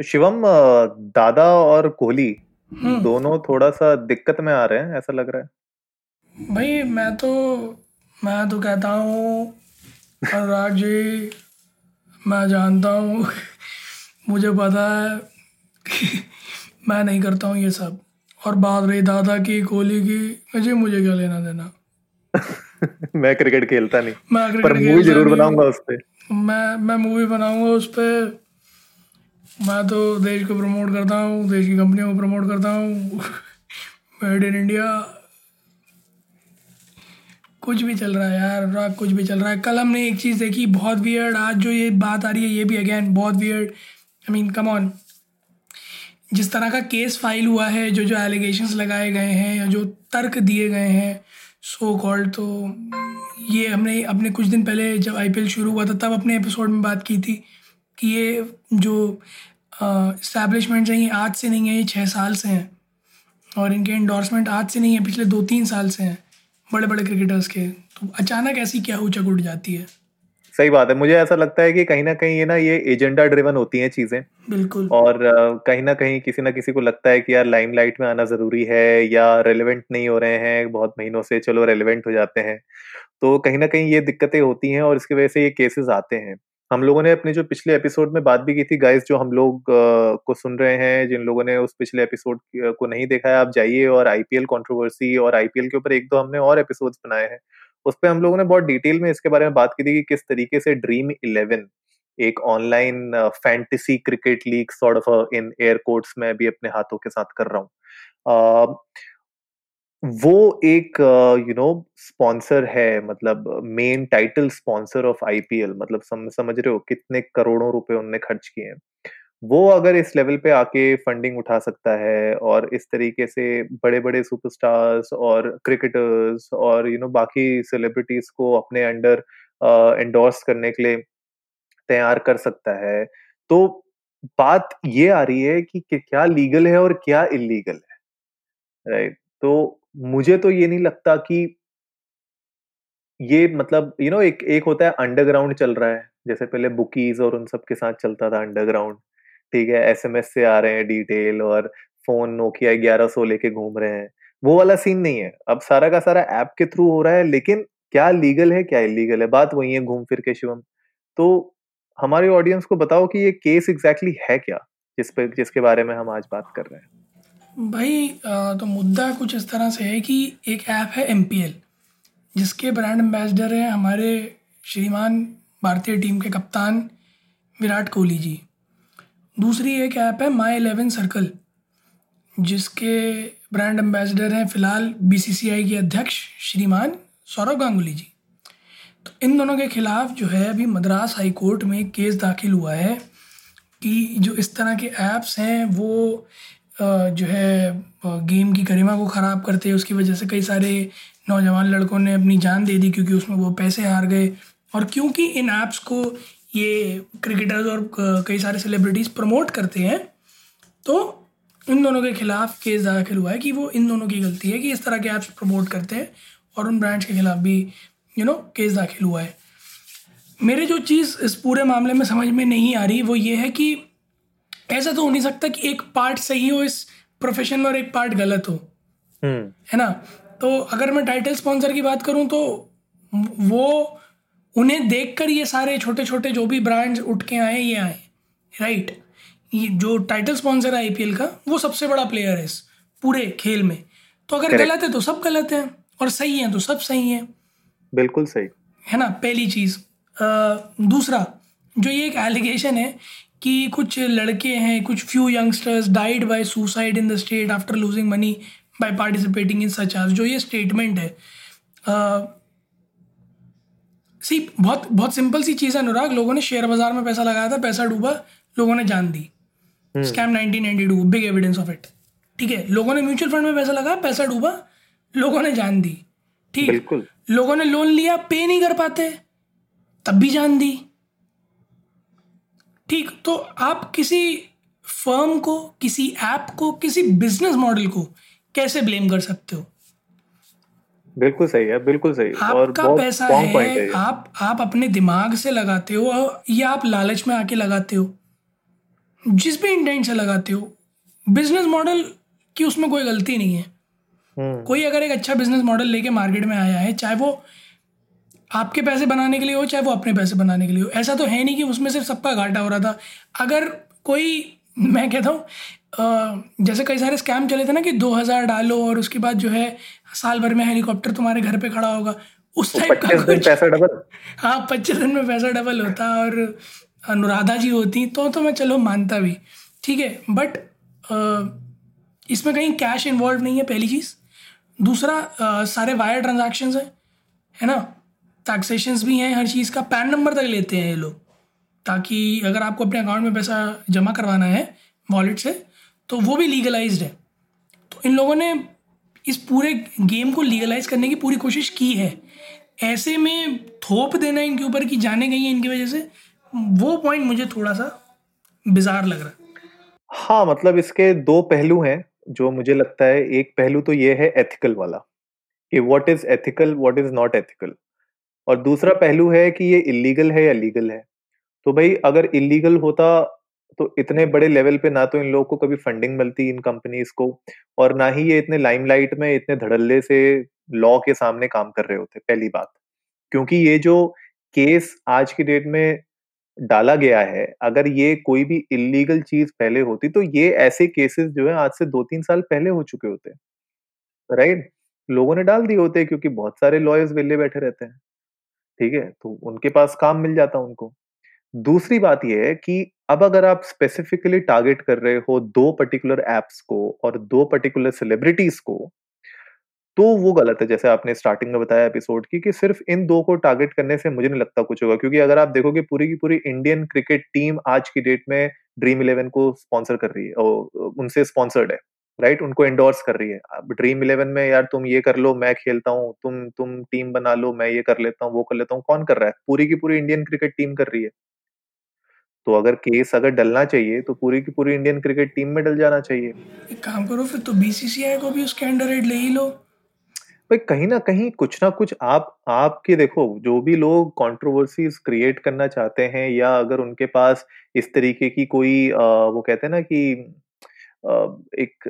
शिवम दादा और कोहली हम्म। दोनों थोड़ा सा दिक्कत में आ रहे हैं ऐसा लग रहा है? भाई मैं तो मैं तो कहता हूँ अनुराग जी मैं जानता हूँ मुझे पता है मैं नहीं करता हूँ ये सब। और बात रही दादा की कोहली की मुझे मुझे क्या लेना देना? मैं क्रिकेट खेलता नहीं मैं क्रिकेट पर मूवी ज़रूर बनाऊँगा उस पे। मैं मैं मूवी बनाऊँगा उस पर मैं तो देश को प्रमोट करता हूँ, देश की कंपनियों को प्रमोट करता हूँ। Made in India. कुछ भी चल रहा है यार कुछ भी चल रहा है। कल हमने एक चीज़ देखी, बहुत वियर्ड आज जो ये बात आ रही है, ये भी अगेन बहुत weird I mean come on जिस तरह का केस फ़ाइल हुआ है, जो जो एलिगेशंस लगाए गए हैं, या जो तर्क दिए गए हैं सो कॉल्ड तो ये हमने अपने कुछ दिन पहले जब आईपीएल शुरू हुआ था, तब अपने एपिसोड में बात की थी। कि ये जो इस्टेब्लिशमेंट्स हैं ये आज से नहीं है ये छः साल से हैं। और इनके इंडोर्समेंट आज से नहीं है पिछले दो तीन साल से हैं बड़े बड़े क्रिकेटर्स के। तो अचानक ऐसी क्या उचक उठ जाती है? सही बात है। मुझे ऐसा लगता है कि कहीं ना कहीं ये ना ये एजेंडा ड्रिवन होती हैं चीज़ें। बिल्कुल। और कहीं ना कहीं किसी ना किसी को लगता है कि यार लाइमलाइट में आना ज़रूरी है या रेलेवेंट नहीं हो रहे हैं बहुत महीनों से चलो रेलेवेंट हो जाते हैं। तो कहीं ना कहीं ये दिक्कतें होती हैं और इसकी वजह से ये केसेस आते हैं। हम लोगों ने अपने जो पिछले एपिसोड में बात भी की थी गाइस जो हम लोग अ, को सुन रहे हैं जिन लोगों ने उस पिछले एपिसोड को नहीं देखा है आप जाइए और आईपीएल कंट्रोवर्सी और आईपीएल के ऊपर एक दो हमने और एपिसोड्स बनाए हैं। उस पे हम लोगों ने बहुत डिटेल में इसके बारे में बात की थी कि किस तरीके से ड्रीम इलेवन एक online fantasy cricket league sort of in higher courts में भी अपने हाथों के साथ कर रहा हूँ। वो एक यू नो स्पॉन्सर है मतलब main title sponsor of IPL मतलब सम, समझ रहे हो कितने करोड़ों रुपए उनने खर्च किए हैं वो अगर इस लेवल पे आके फंडिंग उठा सकता है और इस तरीके से बड़े बड़े सुपरस्टार्स और क्रिकेटर्स और यू you नो know, बाकी सेलिब्रिटीज को अपने अंडर एंडोर्स करने के लिए तैयार कर सकता है तो बात ये आ रही है कि क्या लीगल है और क्या इलीगल है राइट right? तो मुझे तो ये नहीं लगता कि ये मतलब यू नो एक एक होता है अंडरग्राउंड चल रहा है। जैसे पहले बुकीज और उन सब के साथ चलता था अंडरग्राउंड ठीक है? एसएमएस से आ रहे हैं डिटेल और फ़ोन नोकिया ग्यारह सौ लेके घूम रहे हैं। वो वाला सीन नहीं है। अब सारा का सारा ऐप के थ्रू हो रहा है, लेकिन क्या लीगल है, क्या इलीगल है? बात वही है घूम फिर के शिवम। तो हमारे ऑडियंस को बताओ कि ये केस एग्जैक्टली exactly है क्या? जिस पे, जिसके बारे में हम आज बात कर रहे हैं। भाई तो मुद्दा कुछ इस तरह से है कि एक ऐप है MPL जिसके ब्रांड एम्बेसडर हैं हमारे श्रीमान भारतीय टीम के कप्तान विराट कोहली जी। दूसरी एक ऐप है माई एलेवन सर्कल जिसके ब्रांड एम्बेसडर हैं फ़िलहाल बीसीसीआई के अध्यक्ष श्रीमान सौरव गांगुली जी। तो इन दोनों के खिलाफ जो है अभी मद्रास हाई कोर्ट में केस दाखिल हुआ है कि जो इस तरह के ऐप्स हैं, वो जो है गेम की गरिमा को ख़राब करते हैं, उसकी वजह से कई सारे नौजवान लड़कों ने अपनी जान दे दी क्योंकि उसमें वो पैसे हार गए। और क्योंकि इन ऐप्स को ये क्रिकेटर्स और कई सारे सेलिब्रिटीज़ प्रमोट करते हैं तो इन दोनों के खिलाफ केस दाखिल हुआ है कि वो इन दोनों की गलती है कि इस तरह के ऐप्स प्रमोट करते हैं और उन ब्रांड्स के खिलाफ भी यू नो केस दाखिल हुआ है। मेरे जो चीज़ इस पूरे मामले में समझ में नहीं आ रही वो ये है कि ऐसा तो हो नहीं सकता कि एक पार्ट सही हो इस प्रोफेशन में और एक पार्ट गलत हो। हम्म। है ना? तो अगर मैं टाइटल स्पॉन्सर की बात करूँ तो वो उन्हें देखकर ये सारे छोटे छोटे जो भी ब्रांड्स उठ के आए ये आए। राइट ये जो टाइटल स्पॉन्सर है आईपीएल का वो सबसे बड़ा प्लेयर है इस पूरे खेल में। तो अगर Correct. गलत है तो सब गलत है और सही है तो सब सही है। बिल्कुल सही। है ना? पहली चीज़। दूसरा जो ये एक एलिगेशन है कि कुछ लड़के हैं कुछ few youngsters died by suicide in the state after losing money by participating in such आज जो ये स्टेटमेंट है। सी बहुत बहुत सिंपल सी चीज़ है अनुराग। लोगों ने शेयर बाज़ार में पैसा लगाया था पैसा डूबा लोगों ने जान दी। Scam nineteen ninety two big evidence of it ठीक है लोगों ने म्यूचुअल फंड में पैसा लगाया पैसा डूबा लोगों ने जान दी। ठीक लोगों ने लोन लिया पे नहीं कर पाते तब भी जान दी। ठीक तो आप किसी फर्म को किसी ऐप को किसी बिज़नेस मॉडल को कैसे ब्लेम कर सकते हो? बिल्कुल सही है बिल्कुल सही। और आपका बहुत पैसा है, है आप आप अपने दिमाग से लगाते हो या आप लालच में आके लगाते हो। जिस भी इंटेंट से लगाते हो बिज़नेस मॉडल की उसमें कोई गलती नहीं है। हम्म। कोई अगर एक अच्छा बिज़नेस मॉडल लेके मार्केट में आया है चाहे वो आपके पैसे बनाने के लिए हो चाहे वो अपने पैसे बनाने के लिए हो। ऐसा तो है नहीं कि उसमें सिर्फ़ सबका घाटा हो रहा था। अगर कोई मैं कहता हूँ जैसे कई सारे स्कैम चले थे ना कि दो हज़ार डालो और उसके बाद जो है साल भर में हेलीकॉप्टर तुम्हारे घर पे खड़ा होगा उस टाइप का कुछ पैसा डबल हाँ पच्चीस दिन में पैसा डबल होता और अनुराधा जी होती तो तो मैं चलो मानता भी। ठीक है बट इसमें कहीं कैश इन्वॉल्व नहीं है पहली चीज़। दूसरा अ, सारे वायर ट्रांजैक्शंस हैं है ना? टैक्सेशंस भी हैं, हर चीज़ का पैन नंबर तक लेते हैं ये लोग, ताकि अगर आपको अपने अकाउंट में पैसा जमा करवाना है वॉलेट से तो वो भी लीगलाइज है। तो इन लोगों ने इस पूरे गेम को लीगलाइज करने की पूरी कोशिश की है। ऐसे में थोप देना इनके ऊपर कि जाने गई है इनकी वजह से, वो पॉइंट मुझे थोड़ा सा बिजार लग रहा है। हाँ मतलब इसके दो पहलू हैं, जो मुझे लगता है, एक पहलू तो ये है एथिकल वाला, कि what is ethical what is not ethical और दूसरा पहलू है कि ये इलीगल है या लीगल है। तो भाई, अगर इलीगल होता तो इतने बड़े लेवल पे ना तो इन लोगों को कभी फंडिंग मिलती इन कंपनीज़ को और ना ही ये इतने लाइमलाइट में, इतने धड़ल्ले से लॉ के सामने काम कर रहे होते, पहली बात। क्योंकि ये जो केस आज की डेट में डाला गया है, अगर ये कोई भी इलीगल चीज़ पहले होती तो ये ऐसे केसेस जो है आज से दो तीन साल पहले हो चुके होते। राइट लोगों ने डाल दिए होते क्योंकि बहुत सारे लॉयर्स वेले बैठे रहते हैं। ठीक है? तो उनके पास काम मिल जाता उनको। दूसरी बात यह है कि अब अगर आप स्पेसिफिकली टारगेट कर रहे हो दो पर्टिकुलर एप्स को और दो पर्टिकुलर सेलिब्रिटीज को तो वो गलत है। जैसे आपने स्टार्टिंग में बताया एपिसोड की कि सिर्फ़ इन दो को टारगेट करने से मुझे नहीं लगता कुछ होगा, क्योंकि अगर आप देखोगे पूरी की पूरी इंडियन क्रिकेट टीम आज की डेट में ड्रीम इलेवन को स्पॉन्सर कर रही है और उनसे स्पॉन्सर्ड है। राइट? उनको एंडोर्स कर रही है। ड्रीम इलेवन में यार तुम ये कर लो मैं खेलता हूँ तुम तुम टीम बना लो मैं ये कर लेता हूँ वो कर लेता हूँ। कौन कर रहा है? पूरी की पूरी इंडियन क्रिकेट टीम कर रही है। तो अगर केस अगर डलना चाहिए तो पूरी की पूरी इंडियन क्रिकेट टीम में डल जाना चाहिए। एक काम करो फिर तो बीसीसीआई को भी उसके अंडर ले ही लो। भाई कहीं ना कहीं कुछ ना कुछ आप आपके देखो जो भी लोग कंट्रोवर्सीज क्रिएट करना चाहते हैं या अगर उनके पास इस तरीके की कोई आ, वो कहते हैं ना कि आ, एक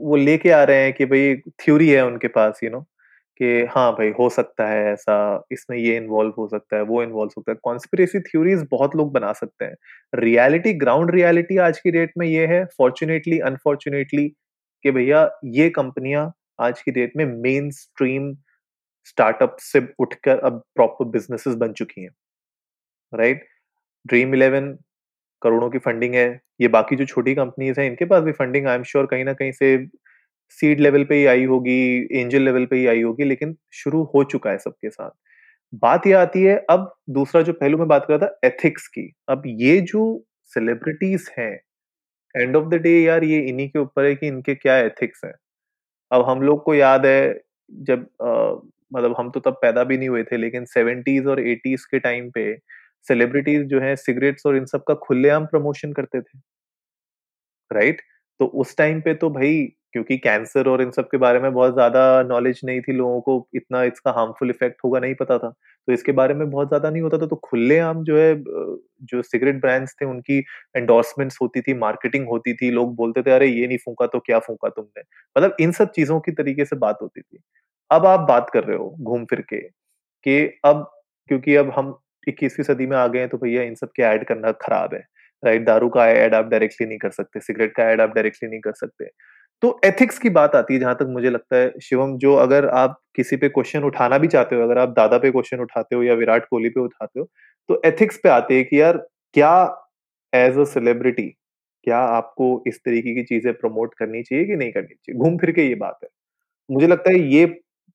वो लेके आ रहे हैं कि भाई थ्योरी है उनके पास यू नो कि हाँ भाई हो सकता है ऐसा, इसमें ये इन्वॉल्व हो सकता है, वो इन्वॉल्व हो सकता है। कॉन्स्पिरेसी थ्योरीज बहुत लोग बना सकते हैं। रियलिटी ग्राउंड रियलिटी आज की डेट में ये है फॉर्चुनेटली अनफॉर्चुनेटली कि भैया ये कंपनियाँ आज की डेट में मेन स्ट्रीम स्टार्टअप से उठकर अब प्रॉपर बिजनेसेस बन चुकी हैं राइट ड्रीम इलेवन करोड़ों की फंडिंग है। ये बाकी जो छोटी कंपनीज़ हैं इनके पास भी फंडिंग आई एम श्योर कहीं ना कहीं से सीड लेवल पे ही आई होगी एंजल लेवल पे ही आई होगी लेकिन शुरू हो चुका है सबके साथ। बात यह आती है अब दूसरा जो पहलू मैं बात कर रहा था एथिक्स की। अब ये जो सेलिब्रिटीज हैं एंड ऑफ़ द डे यार ये इन्हीं के ऊपर है कि इनके क्या एथिक्स हैं। अब हम लोग को याद है जब अ, मतलब हम तो तब पैदा भी नहीं हुए थे लेकिन सेवेंटीज और एटीज के टाइम पे सेलिब्रिटीज जो है सिगरेट्स और इन सब का खुलेआम प्रमोशन करते थे। राइट तो उस टाइम पे तो भाई, क्योंकि कैंसर और इन सब के बारे में बहुत ज़्यादा नॉलेज नहीं थी लोगों को, इतना इसका हार्मफुल इफ़ेक्ट होगा नहीं पता था। तो इसके बारे में बहुत ज़्यादा नहीं होता था तो खुलेआम जो है जो सिगरेट ब्रांड्स थे, उनकी एंडोर्समेंट्स होती थी मार्केटिंग होती थी, लोग बोलते थे, अरे, ये नहीं फूका तो क्या फूका तुमने? मतलब इन सब चीज़ों की तरीके से बात होती थी। अब आप बात कर रहे हो, घूम फिर के, कि अब, क्योंकि अब हम 21वीं सदी में आ गए हैं तो भैया इन सब के ऐड करना खराब है राइट दारू का ऐड आप डायरेक्टली नहीं कर सकते, सिगरेट का ऐड आप डायरेक्टली नहीं कर सकते। तो एथिक्स की बात आती है, जहाँ तक मुझे लगता है, शिवम, जो अगर आप किसी पे क्वेश्चन उठाना भी चाहते हो, अगर आप दादा पे क्वेश्चन उठाते हो या विराट कोहली पे उठाते हो तो एथिक्स पे आते हैं कि यार, क्या एज अ सेलिब्रिटी क्या आपको इस तरीके की चीज़ें प्रमोट करनी चाहिए कि नहीं करनी चाहिए? घूम फिर के ये बात है। मुझे लगता है ये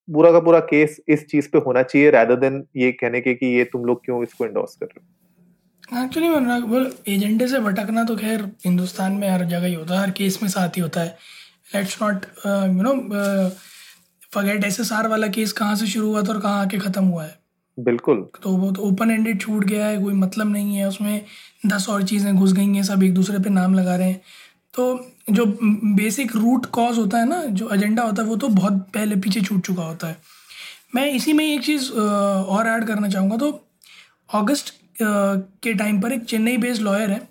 पूरा का पूरा केस इस चीज़ पे होना चाहिए रैदर देन ये कहने के कि ये तुम लोग क्यों इसको एंडोर्स कर रहे हो? एक्चुअली बोल एजेंडे से भटकना तो खैर हिंदुस्तान में हर जगह ही होता है हर केस में साथ ही होता है। Let's not you know forget S S R वाला केस कहाँ से शुरू हुआ था और कहाँ आके ख़त्म हुआ है। बिल्कुल। तो वो तो ओपन एंडेड छूट गया है कोई मतलब नहीं है उसमें दस और चीज़ें घुस गई हैं सब एक दूसरे पे नाम लगा रहे हैं। तो जो बेसिक रूट कॉज होता है ना, जो एजेंडा होता है, वो तो बहुत पहले पीछे छूट चुका होता है। मैं इसी में एक चीज़ और ऐड करना चाहूँगा। तो अगस्त के टाइम पर एक चेन्नई बेस्ड लॉयर है।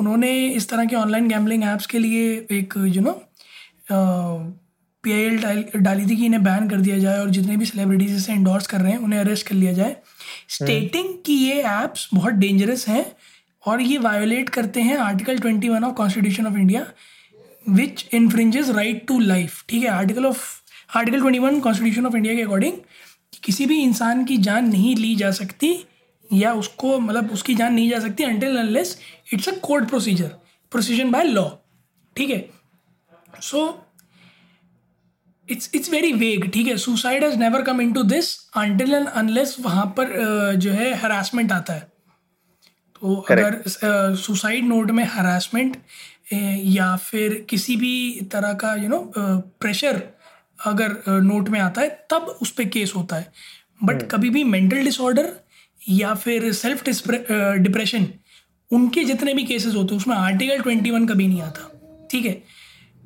उन्होंने इस तरह के ऑनलाइन गैमलिंग ऐप्स के लिए एक you know P I L डाली थी कि इन्हें बैन कर दिया जाए और जितने भी सेलिब्रिटीज इसे इंडोर्स कर रहे हैं, उन्हें अरेस्ट कर लिया जाए। स्टेटिंग कि ये ऐप्स बहुत डेंजरस हैं और ये वायोलेट करते हैं article twenty one of constitution of India which infringes right to life ठीक है? Article of article twenty one constitution of India के अकॉर्डिंग किसी भी इंसान की जान नहीं ली जा सकती या उसको मतलब उसकी जान नहीं जा सकती until unless it's a court procedure procedure by law ठीक है? So it's it's very vague ठीक है? Suicide has never come in to this until and unless वहाँ पर जो है हरासमेंट आता है। तो अगर सुसाइड नोट में हरासमेंट या फिर किसी भी तरह का यू नो प्रेशर अगर नोट में आता है तब उस पर केस होता है। But hmm. कभी भी मेंटल डिसऑर्डर या फिर सेल्फ डिप्रेशन उनके जितने भी केसेस होते हैं उसमें आर्टिकल ट्वेंटी वन कभी नहीं आता। ठीक है?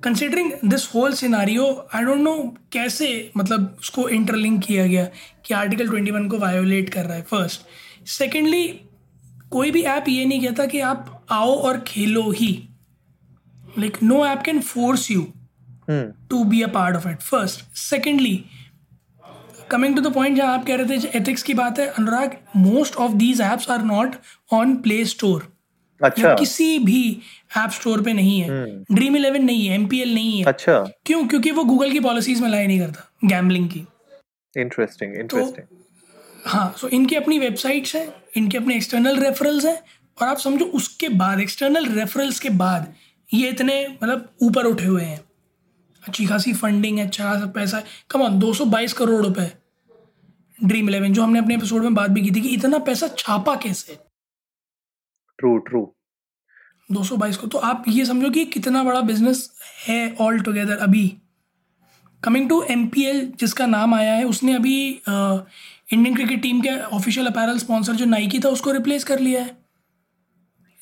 Considering this whole scenario I don't know कैसे मतलब उसको इंटरलिंक किया गया कि आर्टिकल ट्वेंटी वन को वायोलेट कर रहा है फ़र्स्ट सेकेंडली कोई भी ऐप ये नहीं कहता कि आप आओ और खेलो ही। Like no app can force you to be a part of it first secondly coming to the point जहाँ आप कह रहे थे एथिक्स की बात है Anurag most of these apps are not on Play Store अच्छा। किसी भी ऐप स्टोर पे नहीं है। ड्रीम हम्म। इलेवन नहीं है एमपीएल नहीं है। अच्छा। क्यों? क्योंकि वो गूगल की पॉलिसीज़ में लाई नहीं करता गैम्बलिंग की। इंटरेस्टिंग इंटरेस्टिंग तो, हाँ सो इनकी अपनी वेबसाइट्स हैं इनके अपने एक्सटर्नल रेफरल्स हैं और आप समझो उसके बाद एक्सटर्नल रेफरल्स के बाद ये इतने मतलब ऊपर उठे हुए हैं। अच्छी खासी फंडिंग है अच्छा खासा पैसा है। कम ऑन 222 करोड़ रुपए। ड्रीम इलेवन जो हमने अपने एपिसोड में बात भी की थी कि इतना पैसा छापा कैसे? ट्रू ट्रू 222 को तो आप ये समझो कि कितना बड़ा बिज़नेस है ऑल टुगेदर अभी। कमिंग टू MPL जिसका नाम आया है उसने अभी इंडियन क्रिकेट टीम के ऑफिशियल अपैरल स्पॉन्सर जो नाइकी था उसको रिप्लेस कर लिया है।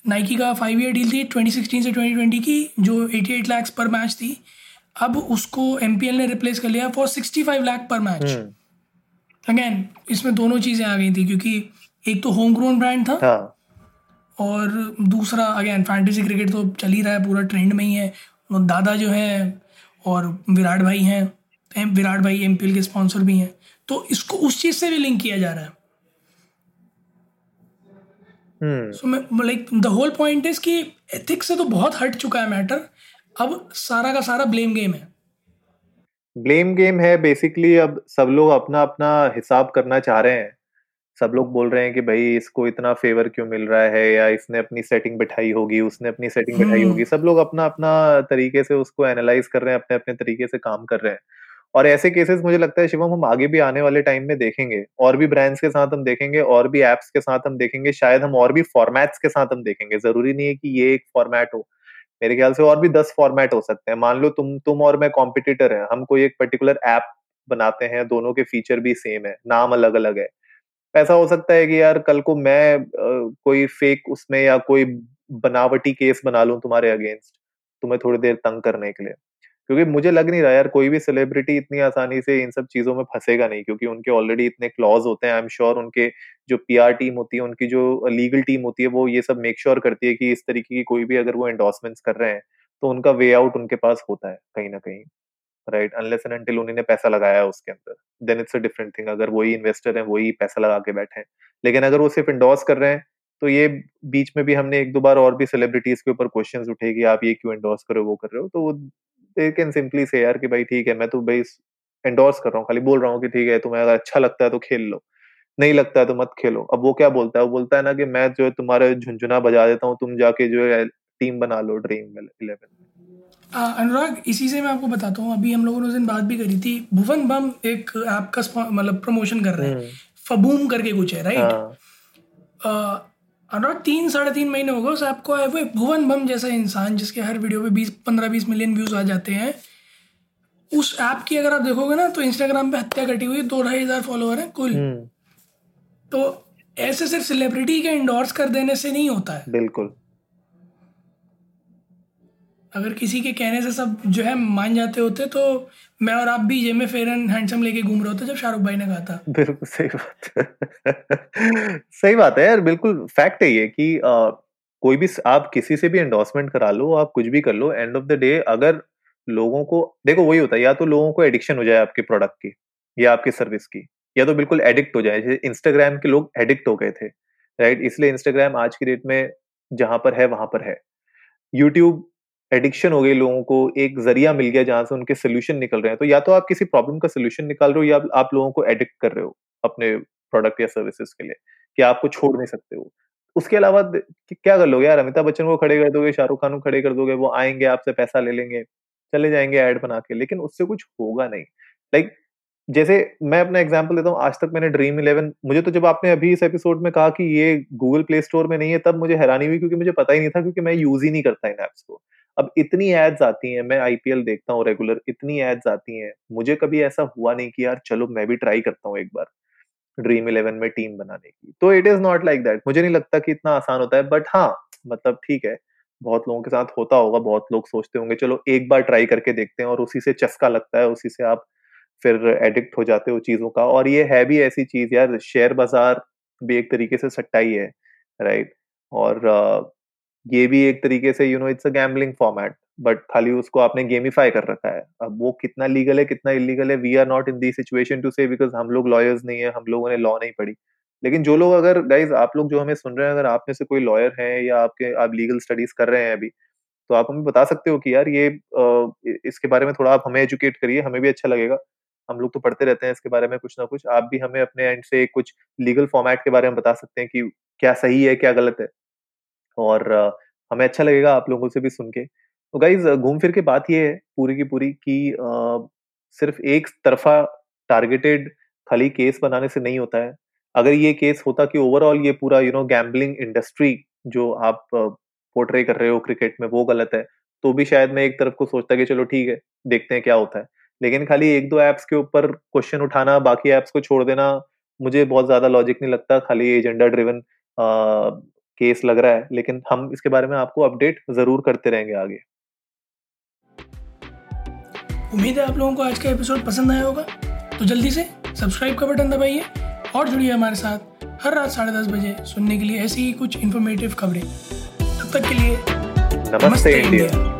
नाइकी का फाइव ईयर डील थी 2016 से 2020 की जो 88 लाख पर मैच थी। अब उसको एमपीएल ने रिप्लेस कर लिया फॉर 65 लाख पर मैच अगेन इसमें दोनों चीज़ें आ गई थी क्योंकि एक तो होम ग्रोन ब्रांड था हाँ. और दूसरा अगेन फैंटेसी क्रिकेट तो चल ही रहा है पूरा ट्रेंड में ही है। दादा जो है और विराट भाई हैं विराट भाई MPL के स्पॉन्सर भी हैं। तो इसको उस चीज़ से भी लिंक किया जा रहा है। So like the whole point is कि एथिक्स से तो बहुत हट चुका है मैटर अब सारा का सारा ब्लेम गेम है। ब्लेम गेम है बेसिकली अब सब लोग अपना अपना हिसाब करना चाह रहे हैं। सब लोग बोल रहे हैं कि भाई इसको इतना फेवर क्यों मिल रहा है या इसने अपनी सेटिंग बिठाई होगी उसने अपनी सेटिंग बिठाई होगी। सब लोग अपना अपना तरीके से उसको एनालाइज कर रहे हैं अपने अपने तरीके से काम कर रहे हैं। और ऐसे केसेस मुझे लगता है, शिवम, हम आगे भी आने वाले टाइम में देखेंगे। और भी ब्रांड्स के साथ हम देखेंगे, और भी एप्स के साथ हम देखेंगे, शायद हम और भी फॉर्मेट्स के साथ हम देखेंगे। ज़रूरी नहीं है कि ये एक फॉर्मेट हो। मेरे ख्याल से और भी दस फॉर्मेट हो सकते हैं। मान लो तुम तुम और मैं कॉम्पिटिटर है। हम कोई एक पर्टिकुलर ऐप बनाते हैं, दोनों के फीचर भी सेम है। नाम अलग अलग है। ऐसा हो सकता है कि यार, कल को मैं कोई फेक उसमें या कोई बनावटी केस बना लूँ तुम्हारे अगेंस्ट तुम्हें थोड़ी देर तंग करने के लिए। क्योंकि मुझे लग नहीं रहा यार, कोई भी सेलिब्रिटी इतनी आसानी से इन सब चीज़ों में फंसेगा नहीं, क्योंकि उनके ऑलरेडी इतने क्लॉज होते हैं आई एम श्योर उनके जो पीआर टीम होती है, उनकी जो लीगल टीम होती है, वो ये सब मेक श्योर sure करती है कि इस तरीके की कोई भी अगर वो एंडोर्समेंट्स कर रहे हैं तो उनका वे आउट उनके पास होता है कहीं ना कहीं राइट अनलेस एंड अनटिल उन्होंने पैसा लगाया उसके अंदर then it's a different thing अगर वही इन्वेस्टर है, वही पैसा लगा के बैठे हैं। लेकिन अगर वो सिर्फ़ इंडोर्स कर रहे हैं तो ये बीच में भी हमने एक दो बार और भी सेलिब्रिटीज के ऊपर क्वेश्चंस उठे कि आप ये क्यों एंडोर्स कर रहे हो, वो कर रहे हो तो वो दे कैन सिंपली से यार कि भाई ठीक है मैं तो भाई एंडोर्स कर रहा हूँ खाली बोल रहा हूँ कि ठीक है तुम्हें अगर अच्छा लगता है तो खेल लो नहीं लगता है तो मत खेलो। अब वो क्या बोलता है? वो बोलता है ना कि मैं जो है तुम्हारे झुंझुना बजा देता हूँ तुम जाके जो है टीम बना लो ड्रीम इलेवन अनुराग इसी से मैं आपको बताता हूँ अभी हम लोगों ने उस दिन बात भी करी थी भुवन बम एक ऐप का मतलब प्रमोशन कर रहे हैं फबूम हम्म। करके कुछ है राइट अनुराग तीन साढ़े तीन महीने हो गए उस ऐप को आए हुए भुवन बम जैसा इंसान जिसके हर वीडियो पे बीस पंद्रह बीस मिलियन व्यूज़ आ जाते हैं। उस ऐप की अगर आप देखोगे ना तो इंस्टाग्राम पे हत्या कटी हुई दो ढाई हज़ार फॉलोअर है कुल। हम्म। तो ऐसे सिर्फ़ सेलिब्रिटी के इंडोर्स कर देने से नहीं होता है। बिल्कुल। अगर किसी के कहने से सब जो है मान जाते होते तो मैं और आप भी जेमे एंड हैंडसम लेके घूम रहे होते जब शाहरुख भाई ने कहा था। बिल्कुल सही बात सही बात है यार बिल्कुल फैक्ट है ये कि अ, कोई भी आप किसी से भी एंडोर्समेंट करा लो आप कुछ भी कर लो एंड ऑफ़ द डे अगर लोगों को देखो वही होता है या तो लोगों को एडिक्शन हो जाए आपके प्रोडक्ट की या आपकी सर्विस की या तो बिल्कुल एडिक्ट हो जाए जैसे इंस्टाग्राम के लोग एडिक्ट हो गए थे राइट इसलिए इंस्टाग्राम आज की डेट में जहाँ पर है वहाँ पर है। यूट्यूब एडिक्शन हो गई लोगों को एक ज़रिया मिल गया जहाँ से उनके सोल्यूशन निकल रहे हैं। तो या तो आप किसी प्रॉब्लम का सोल्यूशन निकाल रहे हो या आप, लोगों को एडिक्ट कर रहे हो अपने प्रोडक्ट या सर्विसेज़ के लिए कि आपको छोड़ नहीं सकते हो। उसके अलावा क्या कर लोगे यार? अमिताभ बच्चन को खड़े कर दोगे शाहरुख खान को खड़े कर दोगे वो आएँगे आपसे पैसा ले लेंगे चले जाएँगे ऐड बना के। लेकिन उससे कुछ होगा नहीं। लाइक like, जैसे मैं अपना एग्जांपल देता हूँ आज तक मैंने ड्रीम इलेवन मुझे तो जब आपने अभी इस एपिसोड में कहा कि ये गूगल प्ले स्टोर में नहीं है तब मुझे हैरानी हुई क्योंकि मुझे पता ही नहीं था क्योंकि मैं यूज़ ही नहीं करता इन ऐप्स को। अब इतनी एड्स आती हैं, मैं आईपीएल देखता हूँ रेगुलर इतनी एड्स आती हैं। मुझे कभी ऐसा हुआ नहीं कि यार, चलो मैं भी ट्राई करता हूँ एक बार ड्रीम इलेवन में टीम बनाने की। तो it is not like that मुझे नहीं लगता कि इतना आसान होता है बट हाँ मतलब ठीक है, बहुत लोगों के साथ होता होगा, बहुत लोग सोचते होंगे, चलो एक बार ट्राई करके देखते हैं और उसी से चस्का लगता है, उसी से आप फिर एडिक्ट हो जाते हो चीज़ों का। और ये है भी ऐसी चीज़ यार शेयर बाज़ार भी एक तरीके से सट्टा ही है राइट और ये भी एक तरीके से you know it's a gambling format but खाली उसको आपने गेमिफाई कर रखा है। अब वो कितना लीगल है, कितना इलीगल है we are not in the situation to say because हम लोग लॉयर्स नहीं है, हम लोगों ने लॉ नहीं पढ़ी। लेकिन जो लोग अगर गाइज़ आप लोग जो हमें सुन रहे हैं, अगर आप में से कोई लॉयर है या आपके, आप लीगल स्टडीज़ कर रहे हैं अभी तो आप हमें बता सकते हो कि यार ये इसके बारे में थोड़ा आप हमें एजुकेट करिए, हमें भी अच्छा लगेगा। हम लोग तो पढ़ते रहते हैं इसके बारे में कुछ ना कुछ, आप भी हमें अपने एंड से कुछ लीगल फॉर्मेट के बारे में बता सकते हैं कि क्या सही है, क्या गलत है। और हमें अच्छा लगेगा आप लोगों से भी सुन के। तो गाइज़ घूम फिर के बात ये है पूरी की पूरी कि सिर्फ़ एक तरफा टारगेटेड खाली केस बनाने से नहीं होता है। अगर ये केस होता कि ओवरऑल ये पूरा यू नो गैम्बलिंग इंडस्ट्री जो आप पोर्ट्रे कर रहे हो क्रिकेट में, वो गलत है तो भी शायद मैं एक तरफ़ को सोचता कि चलो ठीक है, देखते हैं क्या होता है। लेकिन खाली एक दो एप्स के ऊपर क्वेश्चन उठाना, बाकी एप्स को छोड़ देना, मुझे बहुत ज़्यादा लॉजिक नहीं लगता, खाली एजेंडा ड्रिवन केस लग रहा है लेकिन हम इसके बारे में आपको अपडेट ज़रूर करते रहेंगे आगे। उम्मीद है आप लोगों को आज का एपिसोड पसंद आया होगा। तो जल्दी से सब्सक्राइब का बटन दबाइए और जुड़िए हमारे साथ हर रात साढ़े दस बजे सुनने के लिए ऐसी ही कुछ इन्फॉर्मेटिव खबरें। तब तक के लिए नमस्ते नमस्ते इंडिया।